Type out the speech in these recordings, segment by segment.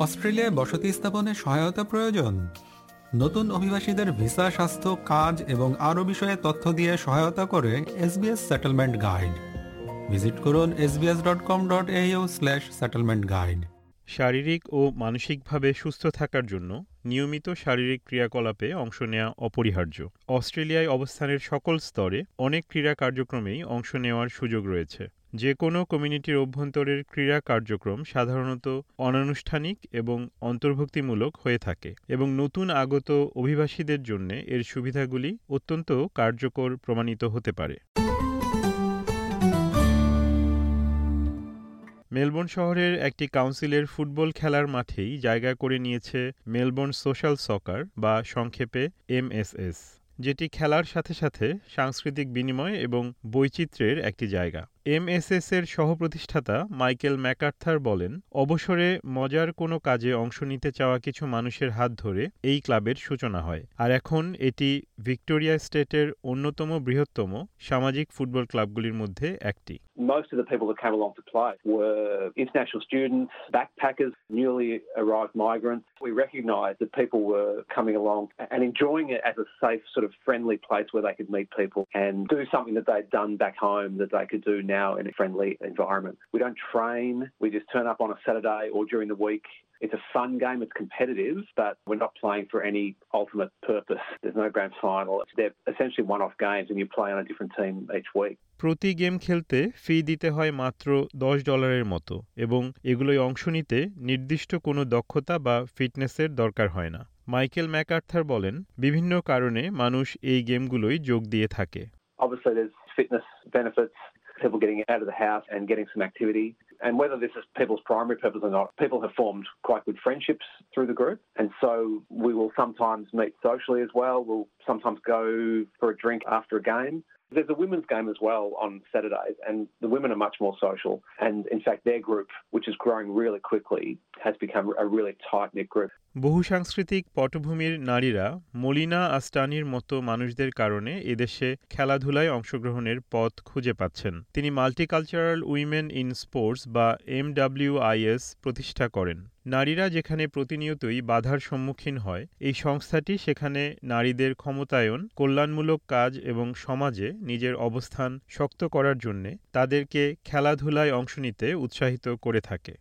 অস্ট্রেলিয়ায় বসতি স্থাপনে সহায়তা প্রয়োজন। নতুন অভিবাসীদের ভিসা, স্বাস্থ্য, কাজ এবং আরও বিষয়ে তথ্য দিয়ে সহায়তা করে এসবিএস সেটেলমেন্ট গাইড ভিজিট করুন SBS dot com dot slash settlement guide শারীরিক ও মানসিকভাবে সুস্থ থাকার জন্য নিয়মিত শারীরিক ক্রিয়াকলাপে অংশ নেওয়া অপরিহার্য। অস্ট্রেলিয়ায় অবস্থানের সকল স্তরে অনেক ক্রীড়া কার্যক্রমেই অংশ নেওয়ার সুযোগ রয়েছে। যে কোনো কমিউনিটির অভ্যন্তরের ক্রীড়া কার্যক্রম সাধারণত অনানুষ্ঠানিক এবং অন্তর্ভুক্তিমূলক হয়ে থাকে এবং নতুন আগত অভিবাসীদের জন্য এর সুবিধাগুলি অত্যন্ত কার্যকর প্রমাণিত হতে পারে। মেলবোর্ন শহরের একটি কাউন্সিলের ফুটবল খেলার মাঠেই জায়গা করে নিয়েছে মেলবোর্ন সোশ্যাল সকার বা সংক্ষেপে এমএসএস, যেটি খেলার সাথে সাথে সাংস্কৃতিক বিনিময় এবং বৈচিত্র্যের একটি জায়গা। এমএসএস এর সহপ্রতিষ্ঠাতা মাইকেল ম্যাকার্থার বলেন অবসরে মজার কোনো কাজে অংশ নিতে চাওয়া কিছু মানুষের হাত ধরে এই ক্লাবের সূচনা হয় আর এখন এটি ভিক্টোরিয়া স্টেটের অন্যতম বৃহত্তম সামাজিক ফুটবল ক্লাবগুলির মধ্যে একটি Most of the people that came along to play were international students, backpackers, newly arrived migrants. We recognised that people were coming along and enjoying it as a safe, sort of friendly place where they could meet people and do something that they'd done back home that they could do now in a friendly environment. We don't train, we just turn up on a Saturday or during the week. It's a fun game, it's competitive, but we're not playing for any ultimate purpose. There's no grand final. They're essentially one off games and you play on a different team each week. প্রতি game খেলতে fee দিতে হয় মাত্র দশ ডলারের মতো এবং এগুলোয় অংশ নিতে নির্দিষ্ট কোনো দক্ষতা বা ফিটনেসের দরকার হয় না মাইকেল ম্যাকার্থার বলেন বিভিন্ন কারণে মানুষ এই গেমগুলোই যোগ দিয়ে থাকে Obviously, there's fitness benefits, people getting out of the house and getting some activity. And whether this is people's primary purpose or not, people have formed quite good friendships through the group. And so we will sometimes meet socially as well. We'll sometimes go for a drink after a game. There's a women's game as well on Saturdays, and the women are much more social. And in fact, their group, which is growing really quickly, has become a really tight knit group. বহুসাংস্কৃতিক পটভূমির নারীরা মলিনা আস্টানির মতো মানুষদের কারণে এদেশে খেলাধুলায় অংশগ্রহণের পথ খুঁজে পাচ্ছেন তিনি মাল্টিকালচারাল উইমেন ইন স্পোর্টস বা এমডাব্লিউআইএস প্রতিষ্ঠা করেন নারীরা যেখানে প্রতিনিয়তই বাধার সম্মুখীন হয় এই সংস্থাটি সেখানে নারীদের ক্ষমতায়ন কল্যাণমূলক কাজ এবং সমাজে নিজের অবস্থান শক্ত করার জন্য তাদেরকে খেলাধুলায় অংশ নিতে উৎসাহিত করে থাকে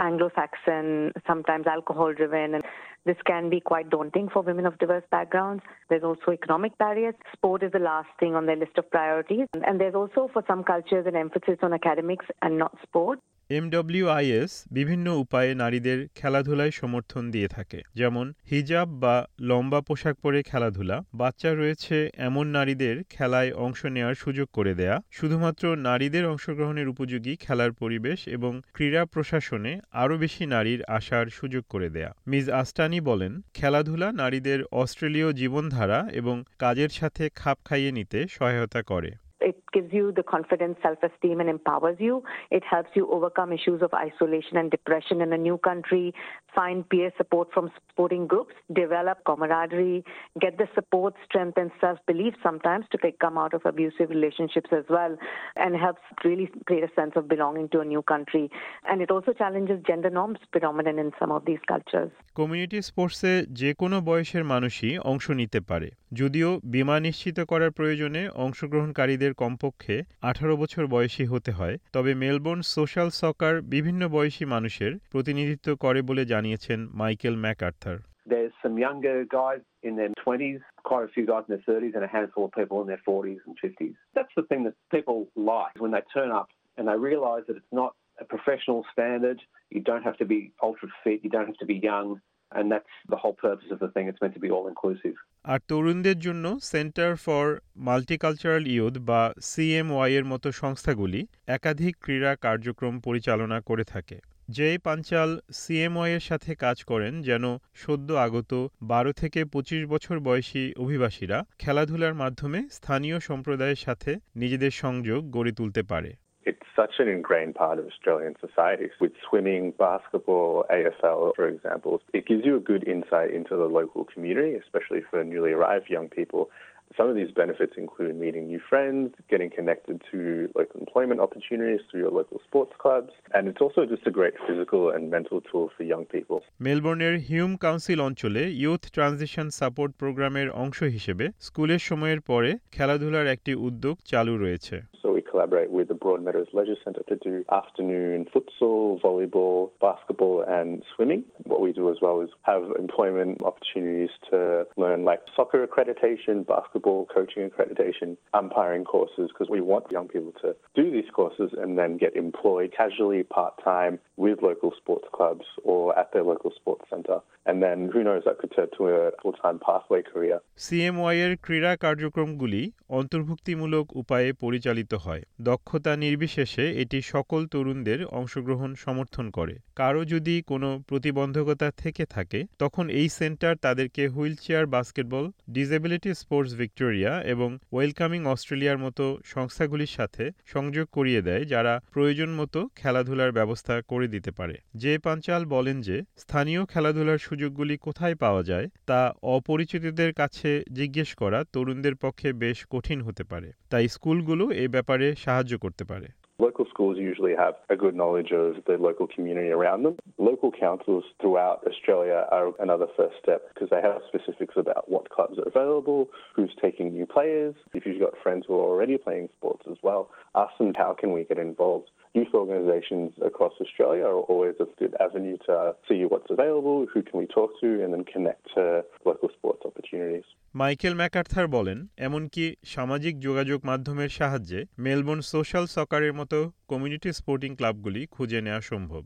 Anglo-Saxon, sometimes alcohol-driven. And this can be quite daunting for women of diverse backgrounds. There's also economic barriers. Sport is the last thing on their list of priorities. And there's also, for some cultures, an emphasis on academics and not sport. এমডব্লিউআইএস বিভিন্ন উপায়ে নারীদের খেলাধুলায় সমর্থন দিয়ে থাকে, যেমন হিজাব বা লম্বা পোশাক পরে খেলাধুলা। বাচ্চা রয়েছে এমন নারীদের খেলায় অংশ নেওয়ার সুযোগ করে দেয়া। শুধুমাত্র নারীদের অংশগ্রহণের উপযোগী খেলার পরিবেশ এবং ক্রীড়া প্রশাসনে আরও বেশি নারীর আসার সুযোগ করে দেয়া। মিস আস্টানি বলেন, খেলাধুলা নারীদের অস্ট্রেলীয় জীবনধারা এবং কাজের সাথে খাপ খাইয়ে নিতে সহায়তা করে। It gives you the confidence, self esteem, and empowers you. It helps you overcome issues of isolation and depression in a new country, find peer support from sporting groups, develop camaraderie, get the support, strength, and self belief sometimes to come out of abusive relationships as well, and helps really create a sense of belonging to a new country. And it also challenges gender norms predominant in some of these cultures. Community স্পোর্টসে যে কোনো বয়সের মানুষই অংশ নিতে পারে যদিও বিমা নিশ্চিত করার প্রয়োজনে অংশগ্রহণকারীদের কমপক্ষে আঠারো বছর বয়সী হতে হয় তবে মেলবোর্ন সোশ্যাল সকার বিভিন্ন বয়সী মানুষের প্রতিনিধিত্ব করে বলে জানিয়েছেন Michael McArthur There's some younger guys in their 20s, quite a few guys in their 30s, and a handful of people in their 40s and 50s. That's the thing that people like when they turn up and they realise that it's not a professional standard. You don't have to be ultra fit, you don't have to be young, and that's the whole purpose of the thing. It's meant to be all inclusive. আর তরুণদের জন্য centre for Multicultural Youth বা CMY এর মতো সংস্থাগুলি একাধিক ক্রীড়া কার্যক্রম পরিচালনা করে থাকে জে পাঞ্চাল সিএমওয়াই এর সাথে কাজ করেন যেন সদ্য আগত বারো থেকে পঁচিশ বছর বয়সী অভিবাসীরা খেলাধুলার মাধ্যমে স্থানীয় সম্প্রদায়ের সাথে নিজেদের সংযোগ গড়ে তুলতে পারে It's such an ingrained part of Australian society. With swimming, basketball, AFL, for example, it gives you a good insight into the local community, especially for newly arrived young people. Some of these benefits include meeting new friends, getting connected to local employment opportunities through your local sports clubs, and it's also just a great physical and mental tool for young people. মেলবোর্নের Hume council অঞ্চলে youth transition support প্রোগ্রামের অংশ হিসেবে স্কুলের সময়ের পরে খেলাধুলার একটি উদ্যোগ চালু রয়েছে So we collaborate with the Broadmeadows Leisure Centre to do afternoon futsal, volleyball, basketball and swimming. What we do as well is have employment opportunities to learn like soccer accreditation, basketball coaching accreditation, umpiring courses because we want young people to do these courses and then get employed casually part-time with local sports clubs or at their local sports centre. And then who knows, that could turn to a full-time pathway career. CMY এর ক্রীড়া কার্যক্রমগুলি অন্তর্ভুক্তিমূলক উপায়ে পরিচালিত হয় দক্ষতা নির্বিশেষে এটি সকল তরুণদের অংশগ্রহণ সমর্থন করে। কারও যদি কোনো প্রতিবন্ধকতা থেকে থাকে, তখন এই সেন্টার তাদেরকে wheelchair basketball disability sports Victoria এবং ওয়েলকামিং অস্ট্রেলিয়ার মতো সংস্থাগুলির সাথে সংযোগ করিয়ে দেয় যারা প্রয়োজন মতো খেলাধুলার ব্যবস্থা করে দিতে পারে। যে পাঞ্চাল বলেন যে, স্থানীয় খেলাধুলার সুযোগগুলি কোথায় পাওয়া যায়? তা অপরিচিতদের কাছে জিজ্ঞেস করা তরুণদের পক্ষে বেশ কঠিন হতে পারে। তাই স্কুলগুলো এ ব্যাপারে সাহায্য করতে পারে Local schools usually have a good knowledge of the local community around them. Local councils throughout Australia are another first step because they have specifics about what clubs are available, who's taking new players. If you've got friends who are already playing sports as well, ask them how can we get involved. Youth organisations across Australia are always a good avenue to see what's available, who can we talk to, and then connect to local sports opportunities. Michael McArthur বলেন এমনকি সামাজিক যোগাযোগ মাধ্যমের সাহায্যে Melbourne social সকারের মতো community sporting ক্লাবগুলি খুঁজে নেওয়া সম্ভব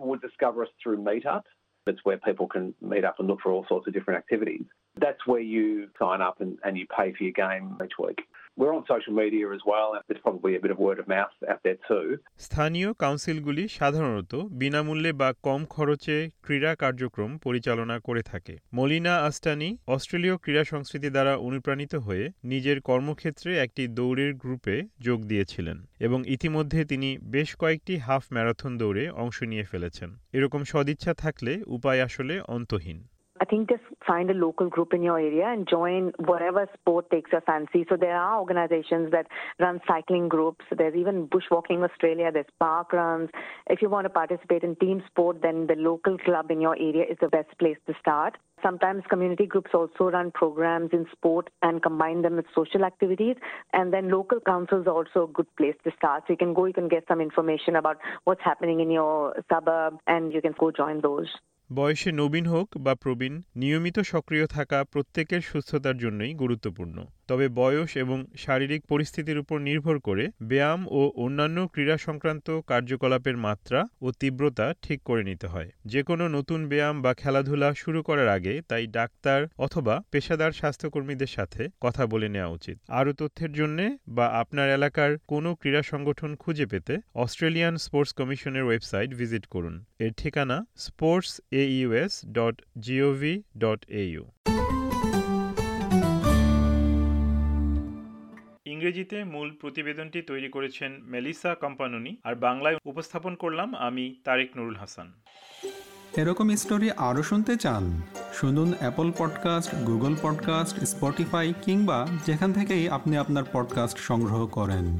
would discover where people can meet up and look for all sorts of different activities. That's where you sign up and, and you pay for your game each week. We're on social media as well. and There's probably a bit of word of mouth out there too. স্থানীয় কাউন্সিলগুলি সাধারণত বিনামূল্যে বা কম খরচে ক্রীড়া কার্যক্রম পরিচালনা করে থাকে মলিনা আস্টানি অস্ট্রেলীয় ক্রীড়া সংস্কৃতি দ্বারা অনুপ্রাণিত হয়ে নিজের কর্মক্ষেত্রে একটি দৌড়ের গ্রুপে যোগ দিয়েছিলেন এবং ইতিমধ্যে তিনি বেশ কয়েকটি হাফ ম্যারাথন দৌড়ে অংশ নিয়ে ফেলেছেন এরকম সদিচ্ছা থাকলে উপায় আসলে অন্তহীন I think just find a local group in your area and join whatever sport takes your fancy. So there are organizations that run cycling groups. There's even Bushwalking Australia. There's park runs. If you want to participate in team sport, then the local club in your area is the best place to start. Sometimes community groups also run programs in sport and combine them with social activities. And then local councils are also a good place to start. So you can go, you can get some information about what's happening in your suburb and you can go join those. বয়সে নবীন হোক বা প্রবীণ নিয়মিত সক্রিয় থাকা প্রত্যেকের সুস্থতার জন্যই গুরুত্বপূর্ণ। তবে বয়স এবং শারীরিক পরিস্থিতির উপর নির্ভর করে ব্যায়াম ও অন্যান্য ক্রীড়া সংক্রান্ত কার্যকলাপের মাত্রা ও তীব্রতা ঠিক করে নিতে হয়। যে কোনো নতুন ব্যায়াম বা খেলাধুলা শুরু করার আগে তাই ডাক্তার অথবা পেশাদার স্বাস্থ্যকর্মীদের সাথে কথা বলে নেওয়া উচিত। আরও তথ্যের জন্য বা আপনার এলাকার কোনো ক্রীড়া সংগঠন খুঁজে পেতে অস্ট্রেলিয়ান স্পোর্টস কমিশনের ওয়েবসাইট ভিজিট করুন। এর ঠিকানা sports AUS dot GOV dot AU ইংরেজিতে মূল প্রতিবেদনটি তৈরি করেছেন মেলিসা কম্পানুনি, আর বাংলায় উপস্থাপন করলাম আমি তারেক নুরুল হাসান। এরকম স্টোরি আরও শুনতে চান? শুনুন Apple podcast Google podcast Spotify কিংবা যেখান থেকেই আপনি আপনার পডকাস্ট সংগ্রহ করেন।